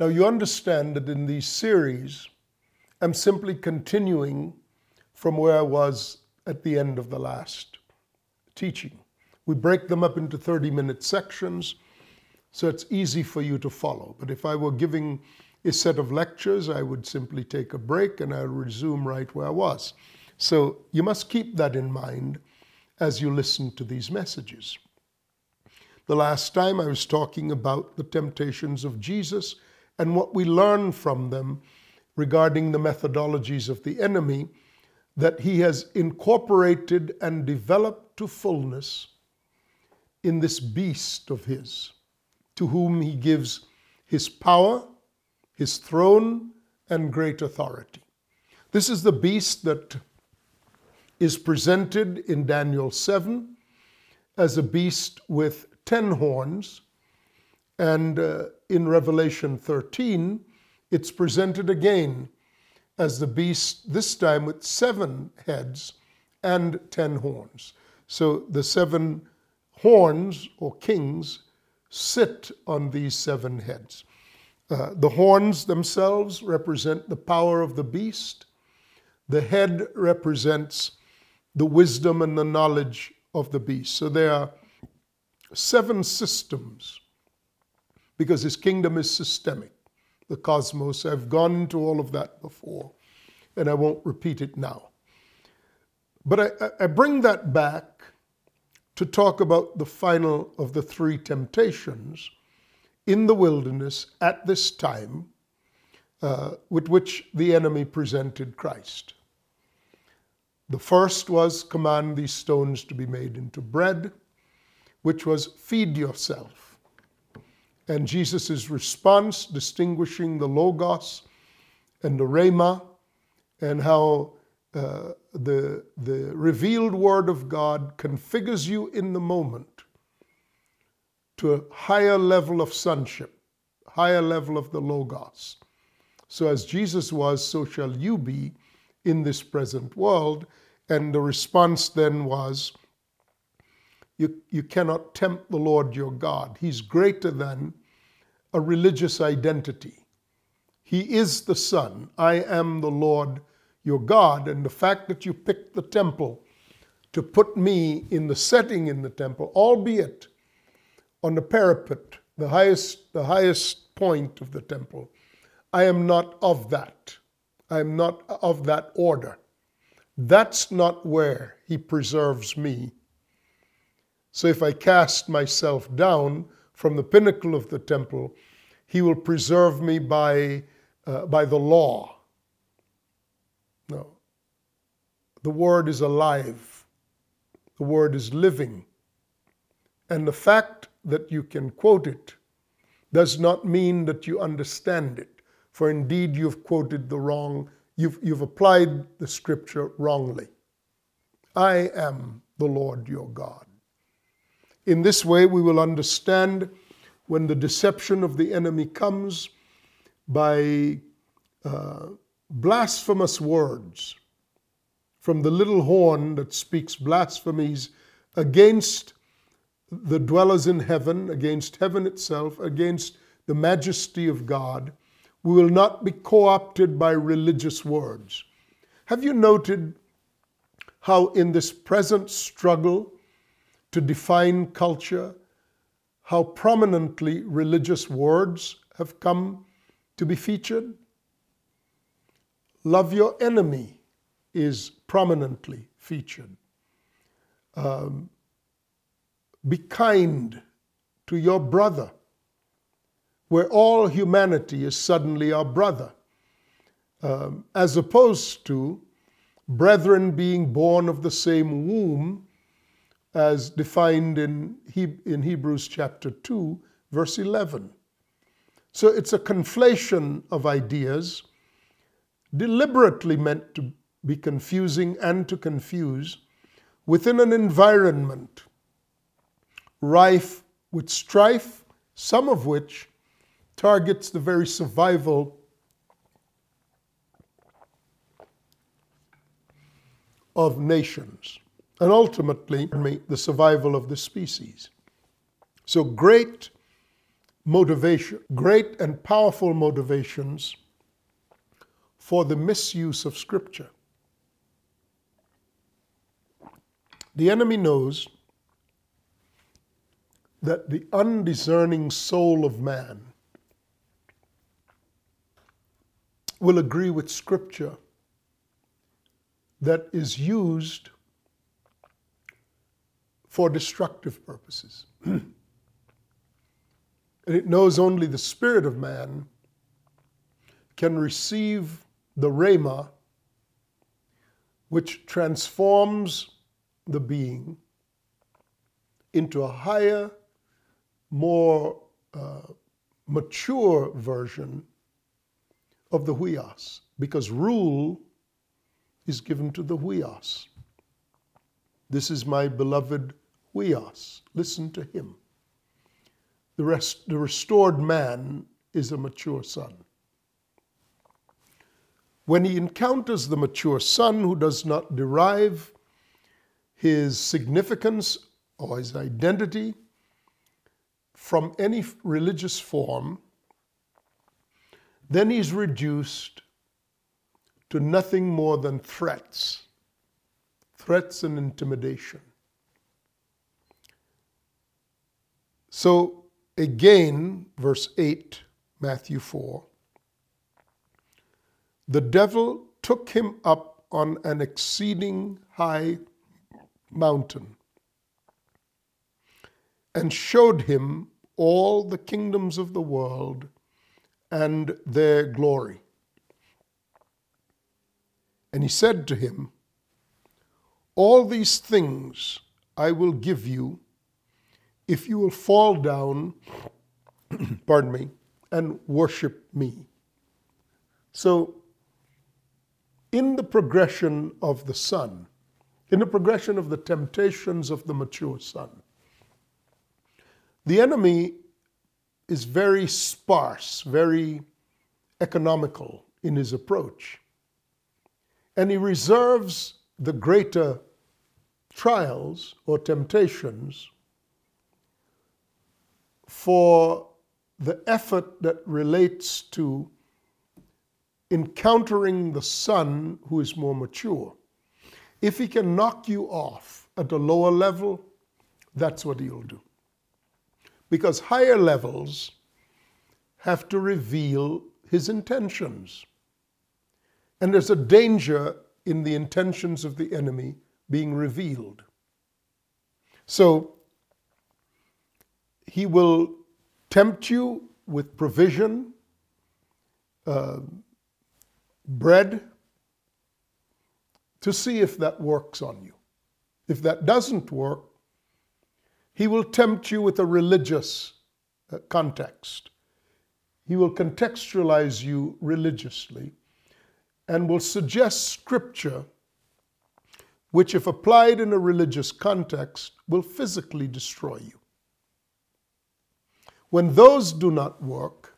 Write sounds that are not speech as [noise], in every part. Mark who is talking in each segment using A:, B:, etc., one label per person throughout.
A: Now, you understand that in these series, I'm simply continuing from where I was at the end of the last teaching. We break them up into 30 minute sections so it's easy for you to follow. But if I were giving a set of lectures, I would simply take a break and I'll resume right where I was. So you must keep that in mind as you listen to these messages. The last time I was talking about the temptations of Jesus and what we learn from them regarding the methodologies of the enemy that he has incorporated and developed to fullness in this beast of his, to whom he gives his power, his throne, and great authority. This is the beast that is presented in Daniel 7 as a beast with ten horns, and uh, in Revelation 13, it's presented again as the beast, this time with seven heads and ten horns. So the seven horns or kings sit on these seven heads. Uh, the horns themselves represent the power of the beast. The head represents the wisdom and the knowledge of the beast. So there are seven systems because his kingdom is systemic, the cosmos. I've gone into all of that before, and I won't repeat it now. But I, I bring that back to talk about the final of the three temptations in the wilderness at this time uh, with which the enemy presented Christ. The first was command these stones to be made into bread, which was feed yourself. And Jesus' response, distinguishing the Logos and the Rhema, and how uh, the, the revealed Word of God configures you in the moment to a higher level of sonship, higher level of the Logos. So, as Jesus was, so shall you be in this present world. And the response then was, you, you cannot tempt the Lord your God. He's greater than a religious identity. He is the Son. I am the Lord your God. And the fact that you picked the temple to put me in the setting in the temple, albeit on the parapet, the highest, the highest point of the temple, I am not of that. I am not of that order. That's not where he preserves me. So if I cast myself down from the pinnacle of the temple, he will preserve me by, uh, by the law no. The Word is alive, the Word is living. And the fact that you can quote it does not mean that you understand it, for indeed you've quoted the wrong, you've, you've applied the scripture wrongly. I am the Lord your God. In this way, we will understand when the deception of the enemy comes by uh, blasphemous words from the little horn that speaks blasphemies against the dwellers in heaven, against heaven itself, against the majesty of God. We will not be co opted by religious words. Have you noted how, in this present struggle to define culture, how prominently religious words have come to be featured? Love your enemy is prominently featured. Um, be kind to your brother, where all humanity is suddenly our brother, um, as opposed to brethren being born of the same womb, as defined in, he- in Hebrews chapter 2, verse 11. So it's a conflation of ideas deliberately meant to be confusing and to confuse within an environment rife with strife, some of which targets the very survival of nations and ultimately the survival of the species. So, great motivation, great and powerful motivations for the misuse of Scripture. The enemy knows that the undiscerning soul of man will agree with Scripture that is used for destructive purposes. [clears throat] and it knows only the spirit of man can receive the Rhema, which transforms the being into a higher, more uh, mature version of the huios, because rule is given to the huios. This is my beloved huios. Listen to him. The, rest, the restored man is a mature son. When he encounters the mature son who does not derive his significance or his identity from any religious form, then he's reduced to nothing more than threats, threats and intimidation. So, again, verse 8, Matthew 4 the devil took him up on an exceeding high mountain and showed him all the kingdoms of the world and their glory. And he said to him, All these things I will give you if you will fall down, [clears throat] pardon me, and worship me. So, in the progression of the son, in the progression of the temptations of the mature son, the enemy is very sparse, very economical in his approach. And he reserves the greater trials or temptations for the effort that relates to encountering the son who is more mature. If he can knock you off at a lower level, that's what he'll do. Because higher levels have to reveal his intentions. And there's a danger in the intentions of the enemy being revealed. So he will tempt you with provision, uh, bread, to see if that works on you. If that doesn't work, he will tempt you with a religious uh, context. He will contextualize you religiously and will suggest scripture which, if applied in a religious context, will physically destroy you. When those do not work,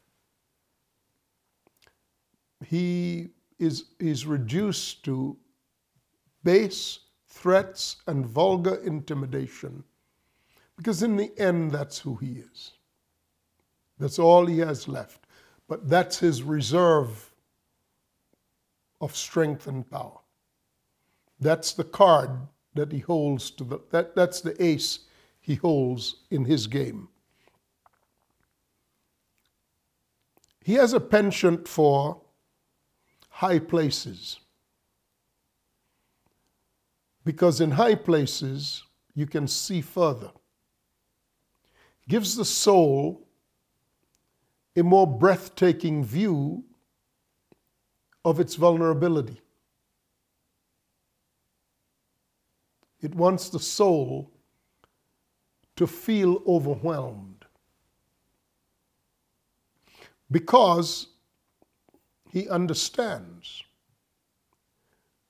A: he is, is reduced to base threats and vulgar intimidation because, in the end, that's who he is. That's all he has left. But that's his reserve of strength and power. That's the card that he holds to the that, that's the ace he holds in his game. He has a penchant for high places. Because in high places, you can see further. Gives the soul a more breathtaking view of its vulnerability. It wants the soul to feel overwhelmed. Because he understands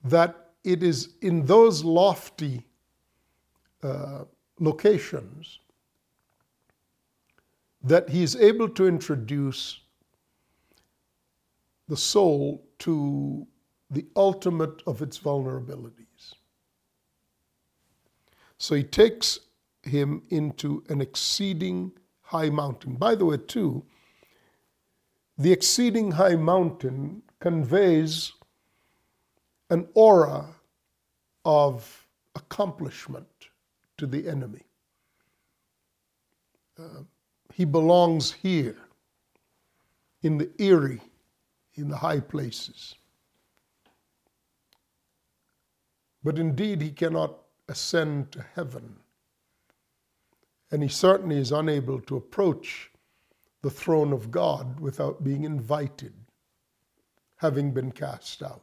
A: that it is in those lofty uh, locations that he is able to introduce the soul to the ultimate of its vulnerabilities. So he takes him into an exceeding high mountain. By the way, too, the exceeding high mountain conveys an aura of accomplishment to the enemy. Uh, he belongs here in the eyrie, in the high places. But indeed, he cannot ascend to heaven. And he certainly is unable to approach the throne of God without being invited, having been cast out.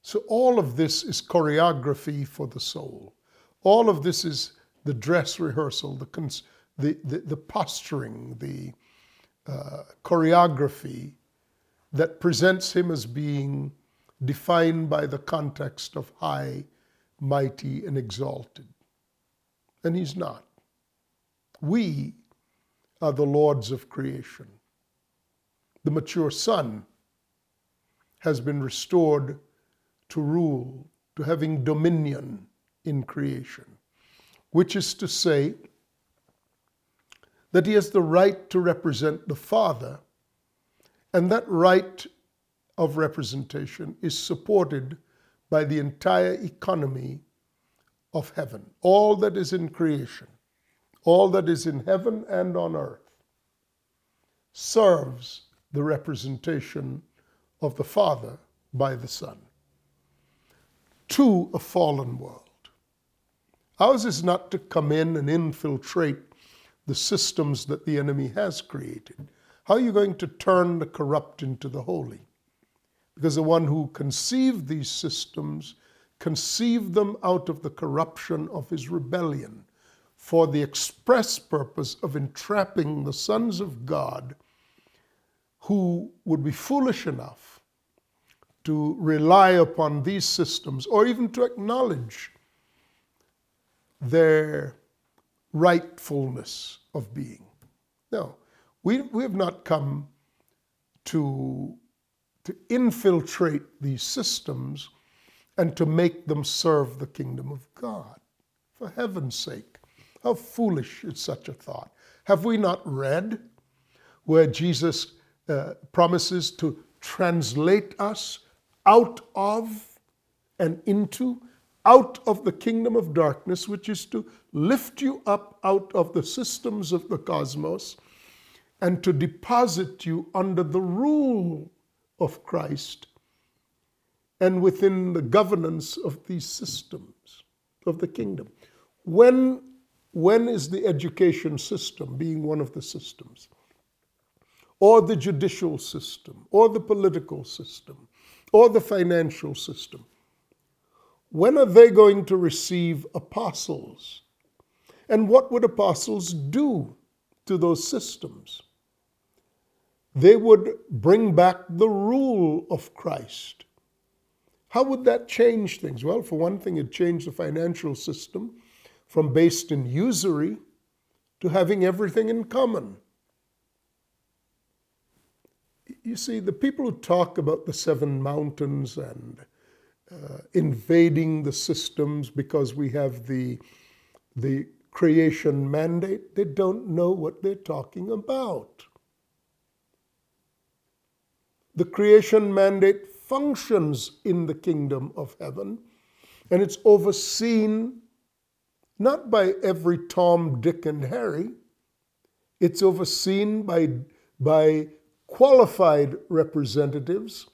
A: So, all of this is choreography for the soul. All of this is the dress rehearsal, the, cons- the, the, the, posturing, the uh, choreography that presents him as being defined by the context of high, mighty, and exalted. And he's not. We are the lords of creation. The mature son has been restored to rule, to having dominion in creation, which is to say that he has the right to represent the Father, and that right of representation is supported by the entire economy of heaven. All that is in creation, all that is in heaven and on earth, serves the representation of the Father by the Son to a fallen world. Ours is not to come in and infiltrate the systems that the enemy has created. How are you going to turn the corrupt into the holy? Because the one who conceived these systems conceived them out of the corruption of his rebellion for the express purpose of entrapping the sons of God who would be foolish enough to rely upon these systems or even to acknowledge their rightfulness of being. No, we, we have not come to, to infiltrate these systems and to make them serve the kingdom of God. For heaven's sake, how foolish is such a thought? Have we not read where Jesus uh, promises to translate us out of and into, out of the kingdom of darkness, which is to lift you up out of the systems of the cosmos and to deposit you under the rule of Christ and within the governance of these systems of the kingdom. When, when is the education system being one of the systems? Or the judicial system, or the political system, or the financial system? When are they going to receive apostles? And what would apostles do to those systems? They would bring back the rule of Christ how would that change things? Well, for one thing, it changed the financial system from based in usury to having everything in common. You see, the people who talk about the seven mountains and uh, invading the systems because we have the, the creation mandate, they don't know what they're talking about. The creation mandate functions in the kingdom of heaven, and it's overseen not by every Tom, Dick, and Harry. It's overseen by, by qualified representatives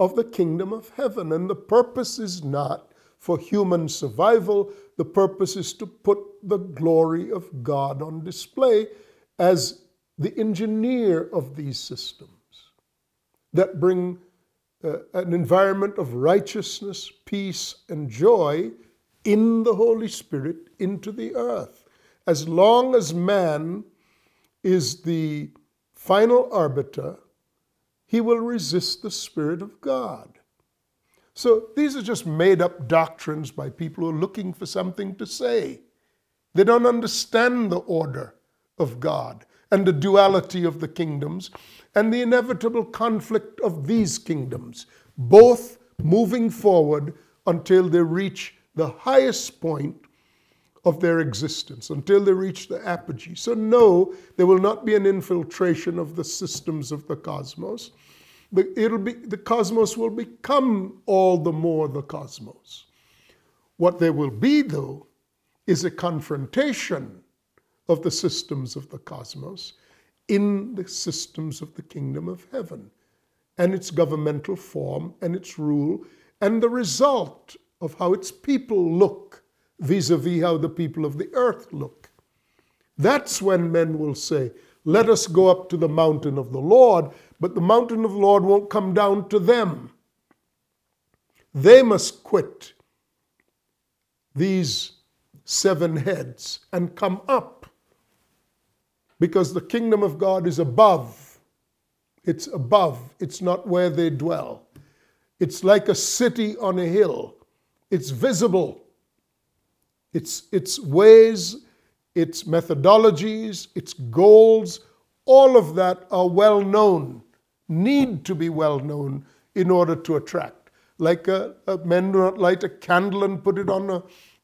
A: of the kingdom of heaven. And the purpose is not for human survival, the purpose is to put the glory of God on display as the engineer of these systems that bring uh, an environment of righteousness, peace, and joy in the Holy Spirit into the earth. As long as man is the final arbiter, he will resist the Spirit of God. So these are just made up doctrines by people who are looking for something to say. They don't understand the order of God and the duality of the kingdoms and the inevitable conflict of these kingdoms, both moving forward until they reach the highest point of their existence until they reach the apogee. So, no, there will not be an infiltration of the systems of the cosmos. It'll be, the cosmos will become all the more the cosmos. What there will be, though, is a confrontation of the systems of the cosmos in the systems of the kingdom of heaven and its governmental form and its rule and the result of how its people look vis a vis how the people of the earth look. That's when men will say, Let us go up to the mountain of the Lord, but the mountain of the Lord won't come down to them. They must quit these seven heads and come up because the kingdom of God is above. It's above, it's not where they dwell. It's like a city on a hill, it's visible. Its, its ways, its methodologies, its goals, all of that are well known, need to be well known in order to attract. Like a, a men do not light a candle and put it on a,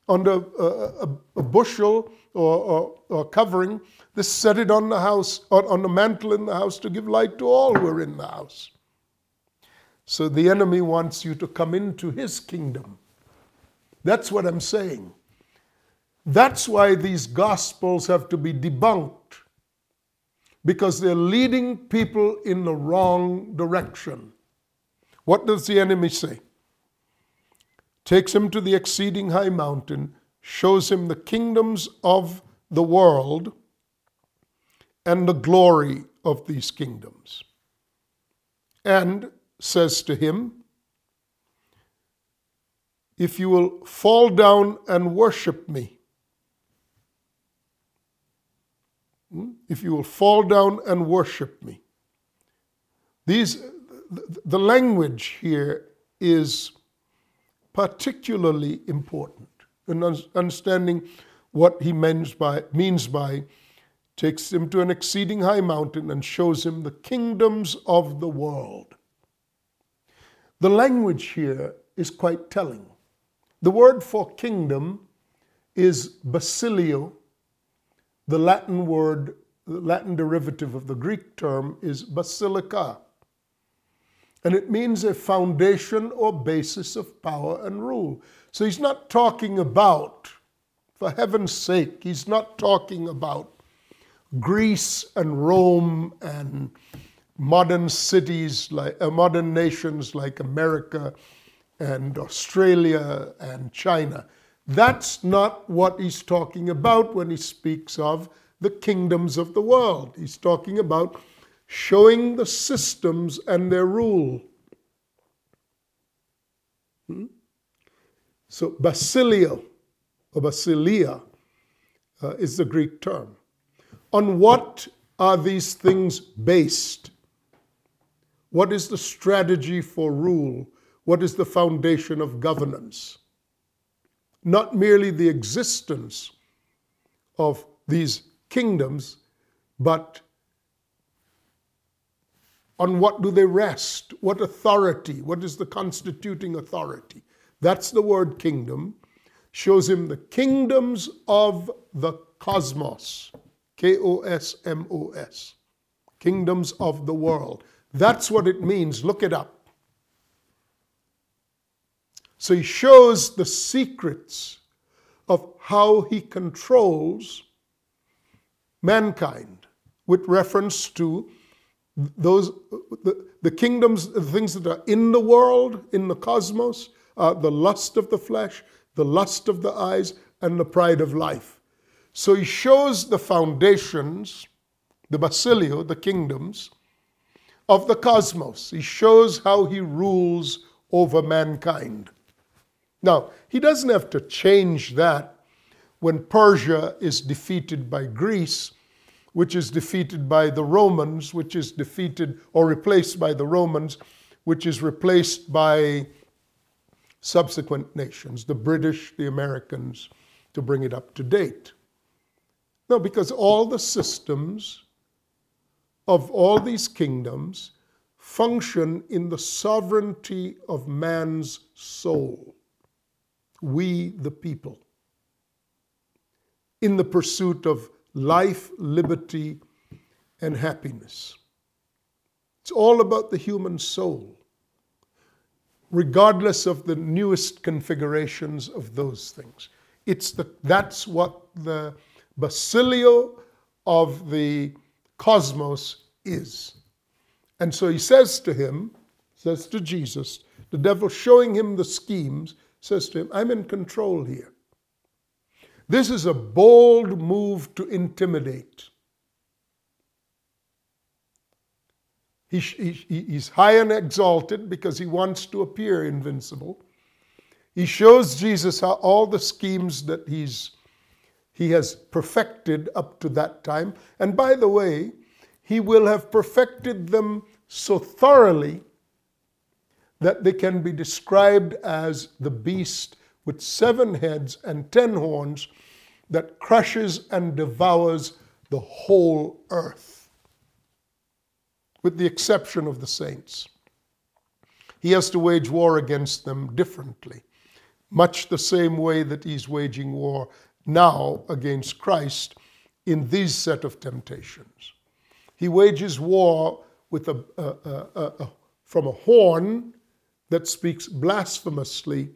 A: on a, a, a bushel or, or, or, covering. They set it on the house, or on the mantle in the house to give light to all who are in the house. So the enemy wants you to come into his kingdom. That's what I'm saying. That's why these gospels have to be debunked because they're leading people in the wrong direction. What does the enemy say? Takes him to the exceeding high mountain, shows him the kingdoms of the world and the glory of these kingdoms, and says to him, If you will fall down and worship me, Hmm? if you will fall down and worship me. These, the language here is particularly important in understanding what he means by, means by takes him to an exceeding high mountain and shows him the kingdoms of the world. The language here is quite telling. The word for kingdom is basilio, the Latin word, the Latin derivative of the Greek term is basilica. And it means a foundation or basis of power and rule. So he's not talking about, for heaven's sake, he's not talking about Greece and Rome and modern cities like uh, modern nations like America and Australia and China. That's not what he's talking about when he speaks of the kingdoms of the world. He's talking about showing the systems and their rule. Hmm? So, basilio or basilia uh, is the Greek term. On what are these things based? What is the strategy for rule? What is the foundation of governance? not merely the existence of these kingdoms, but on what do they rest? What authority? What is the constituting authority? That's the word kingdom. Shows him the kingdoms of the cosmos. K O S M O S. Kingdoms of the world. That's what it means. Look it up. So he shows the secrets of how he controls mankind with reference to those the, the kingdoms, the things that are in the world, in the cosmos, uh, the lust of the flesh, the lust of the eyes, and the pride of life. So he shows the foundations, the basilio, the kingdoms of the cosmos. He shows how he rules over mankind. Now, he doesn't have to change that when Persia is defeated by Greece, which is defeated by the Romans, which is defeated or replaced by the Romans, which is replaced by subsequent nations, the British, the Americans, to bring it up to date. No, because all the systems of all these kingdoms function in the sovereignty of man's soul we the people. in the pursuit of life, liberty, and happiness. It's all about the human soul, regardless of the newest configurations of those things. It's the, that's what the basilio of the cosmos is. And so he says to him, says to Jesus, the devil showing him the schemes, says to him, I'm in control here. This is a bold move to intimidate. He, he, he's high and exalted because he wants to appear invincible. He shows Jesus how all the schemes that he's, he has perfected up to that time. And by the way, he will have perfected them so thoroughly that they can be described as the beast with seven heads and ten horns that crushes and devours the whole earth with the exception of the saints. He has to wage war against them differently, much the same way that he's waging war now against Christ in these set of temptations. He wages war with a, a, a, from a horn that speaks blasphemously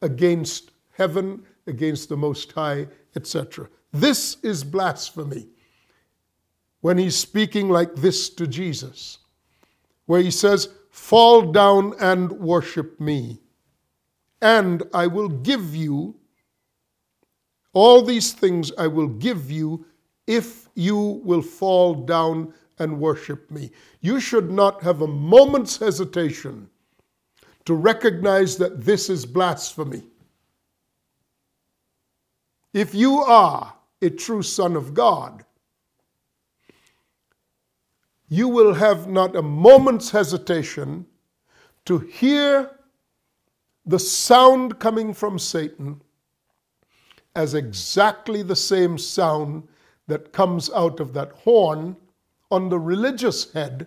A: against heaven, against the Most High, etc. This is blasphemy when he's speaking like this to Jesus, where he says, Fall down and worship me, and I will give you all these things, I will give you if you will fall down and worship me. You should not have a moment's hesitation to recognize that this is blasphemy. If you are a true son of God, you will have not a moment's hesitation to hear the sound coming from Satan as exactly the same sound that comes out of that horn on the religious head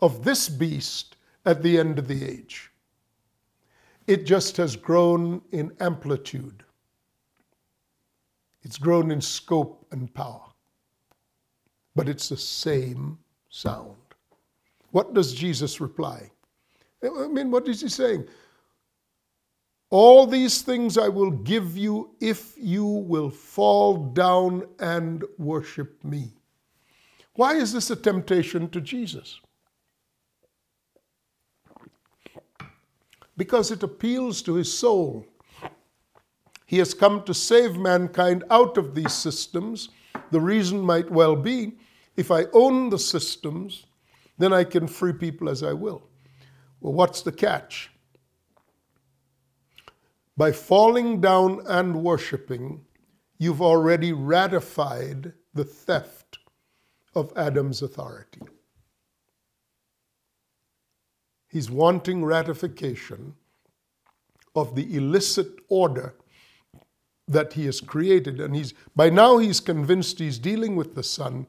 A: of this beast at the end of the age. It just has grown in amplitude, it's grown in scope and power, but it's the same sound. What does Jesus reply? I mean, what is he saying? All these things I will give you if you will fall down and worship me. Why is this a temptation to Jesus? Because it appeals to his soul. He has come to save mankind out of these systems. The reason might well be if I own the systems, then I can free people as I will. Well, what's the catch? By falling down and worshiping, you've already ratified the theft of Adam's authority. He's wanting ratification of the illicit order that he has created. And he's by now he's convinced he's dealing with the Son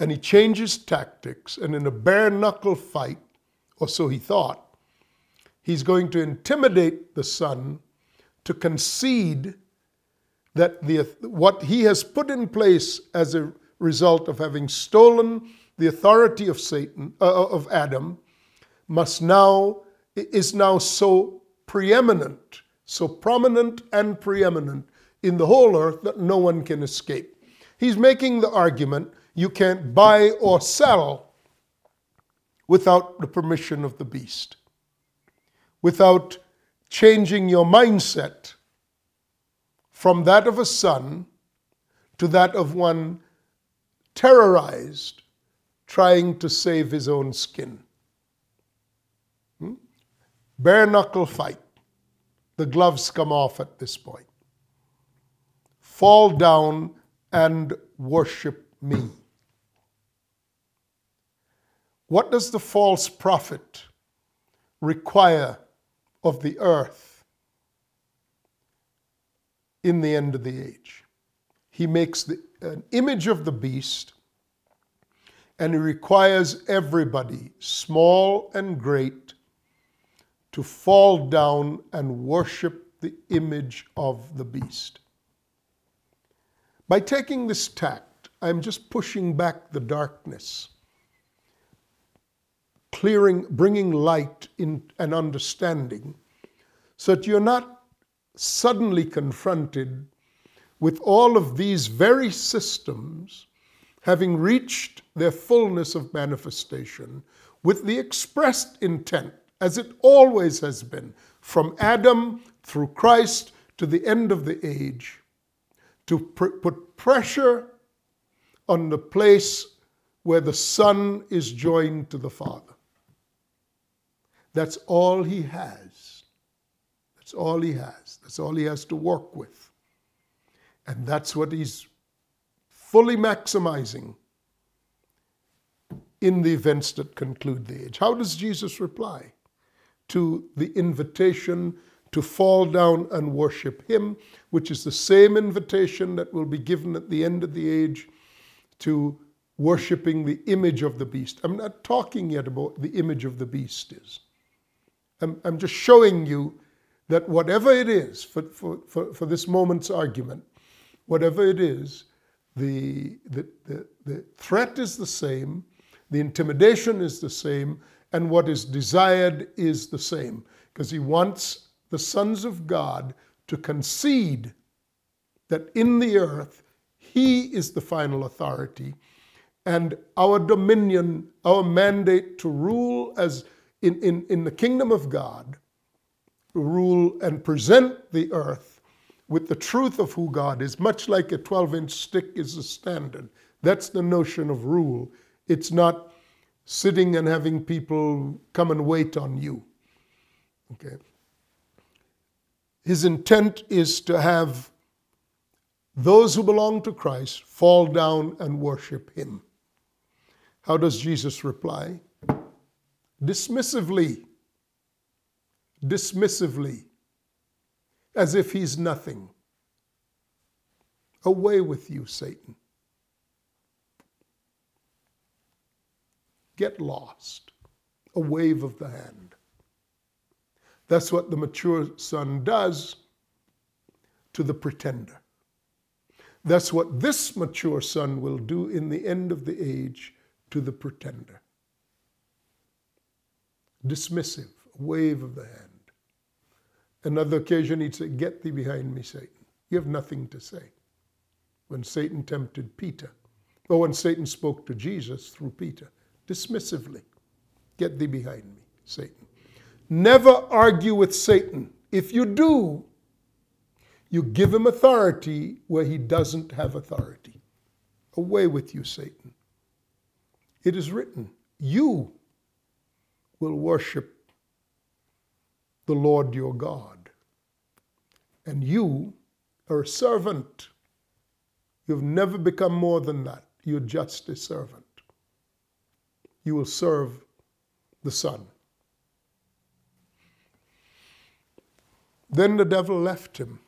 A: and he changes tactics, and in a bare knuckle fight, or so he thought, he's going to intimidate the son to concede that the, what he has put in place as a result of having stolen the authority of Satan, uh, of Adam, must now, is now so preeminent, so prominent and preeminent in the whole earth that no one can escape. He's making the argument you can't buy or sell without the permission of the beast, without changing your mindset from that of a son to that of one terrorized, trying to save his own skin. Bare knuckle fight. The gloves come off at this point. Fall down and worship me. What does the false prophet require of the earth in the end of the age? He makes the, an image of the beast and he requires everybody, small and great, to fall down and worship the image of the beast. By taking this tact, I'm just pushing back the darkness, clearing, bringing light in and understanding, so that you're not suddenly confronted with all of these very systems having reached their fullness of manifestation with the expressed intent, as it always has been, from Adam through Christ to the end of the age, to pr- put pressure on the place where the Son is joined to the Father. That's all he has. That's all he has. That's all he has to work with. And that's what he's fully maximizing in the events that conclude the age. How does Jesus reply to the invitation to fall down and worship Him, which is the same invitation that will be given at the end of the age to worshiping the image of the beast? I'm not talking yet about the image of the beast is. I'm, I'm just showing you that whatever it is, for, for, for, for this moment's argument, whatever it is, the, the, the, the threat is the same, the intimidation is the same, and what is desired is the same. Because he wants the sons of God to concede that in the earth, he is the final authority, and our dominion, our mandate to rule as in, in, in the kingdom of God, rule and present the earth with the truth of who God is, much like a 12 inch stick is a standard. That's the notion of rule. It's not sitting and having people come and wait on you. Okay. His intent is to have those who belong to Christ fall down and worship him. How does Jesus reply? Dismissively. Dismissively as if he's nothing. Away with you, Satan. Get lost. A wave of the hand. That's what the mature son does to the pretender. That's what this mature son will do in the end of the age to the pretender. Dismissive, a wave of the hand. Another occasion, he'd say, Get thee behind me, Satan. You have nothing to say. When Satan tempted Peter, or when Satan spoke to Jesus through Peter, dismissively, Get thee behind me, Satan. Never argue with Satan. If you do, you give him authority where he doesn't have authority. Away with you, Satan. It is written, You will worship the Lord your God. And you are a servant. You've never become more than that. You're just a servant. You will serve the Son. Then the devil left him.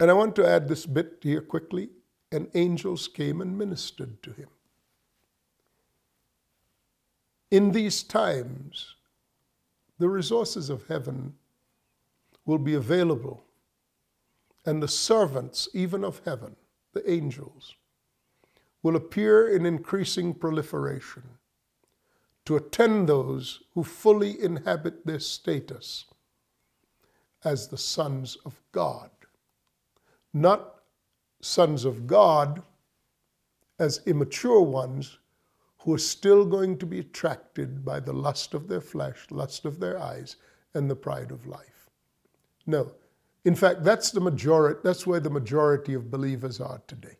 A: And I want to add this bit here quickly. And angels came and ministered to him. In these times, the resources of heaven will be available. And the servants, even of heaven, the angels, will appear in increasing proliferation to attend those who fully inhabit their status as the sons of God. Not sons of God as immature ones who are still going to be attracted by the lust of their flesh, lust of their eyes, and the pride of life. No. In fact, that's the majority, that's where the majority of believers are today.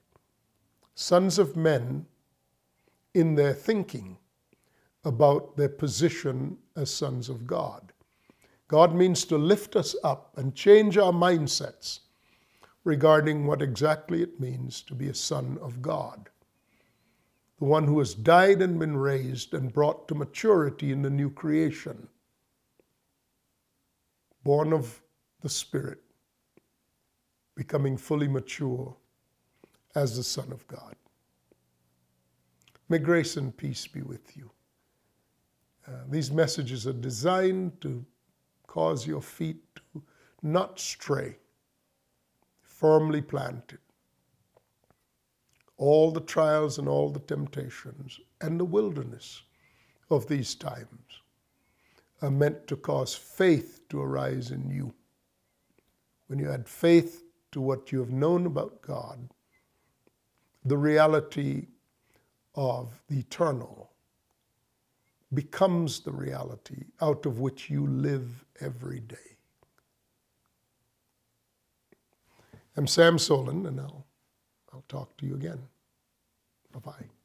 A: Sons of men in their thinking about their position as sons of God. God means to lift us up and change our mindsets regarding what exactly it means to be a son of God the one who has died and been raised and brought to maturity in the new creation, born of the Spirit, becoming fully mature as the Son of God. May grace and peace be with you. Uh, these messages are designed to cause your feet to not stray, firmly planted all the trials and all the temptations and the wilderness of these times are meant to cause faith to arise in you. When you add faith to what you have known about God, the reality of the eternal becomes the reality out of which you live every day. I'm Sam Soleyn, and I'll, I'll talk to you again. Bye bye.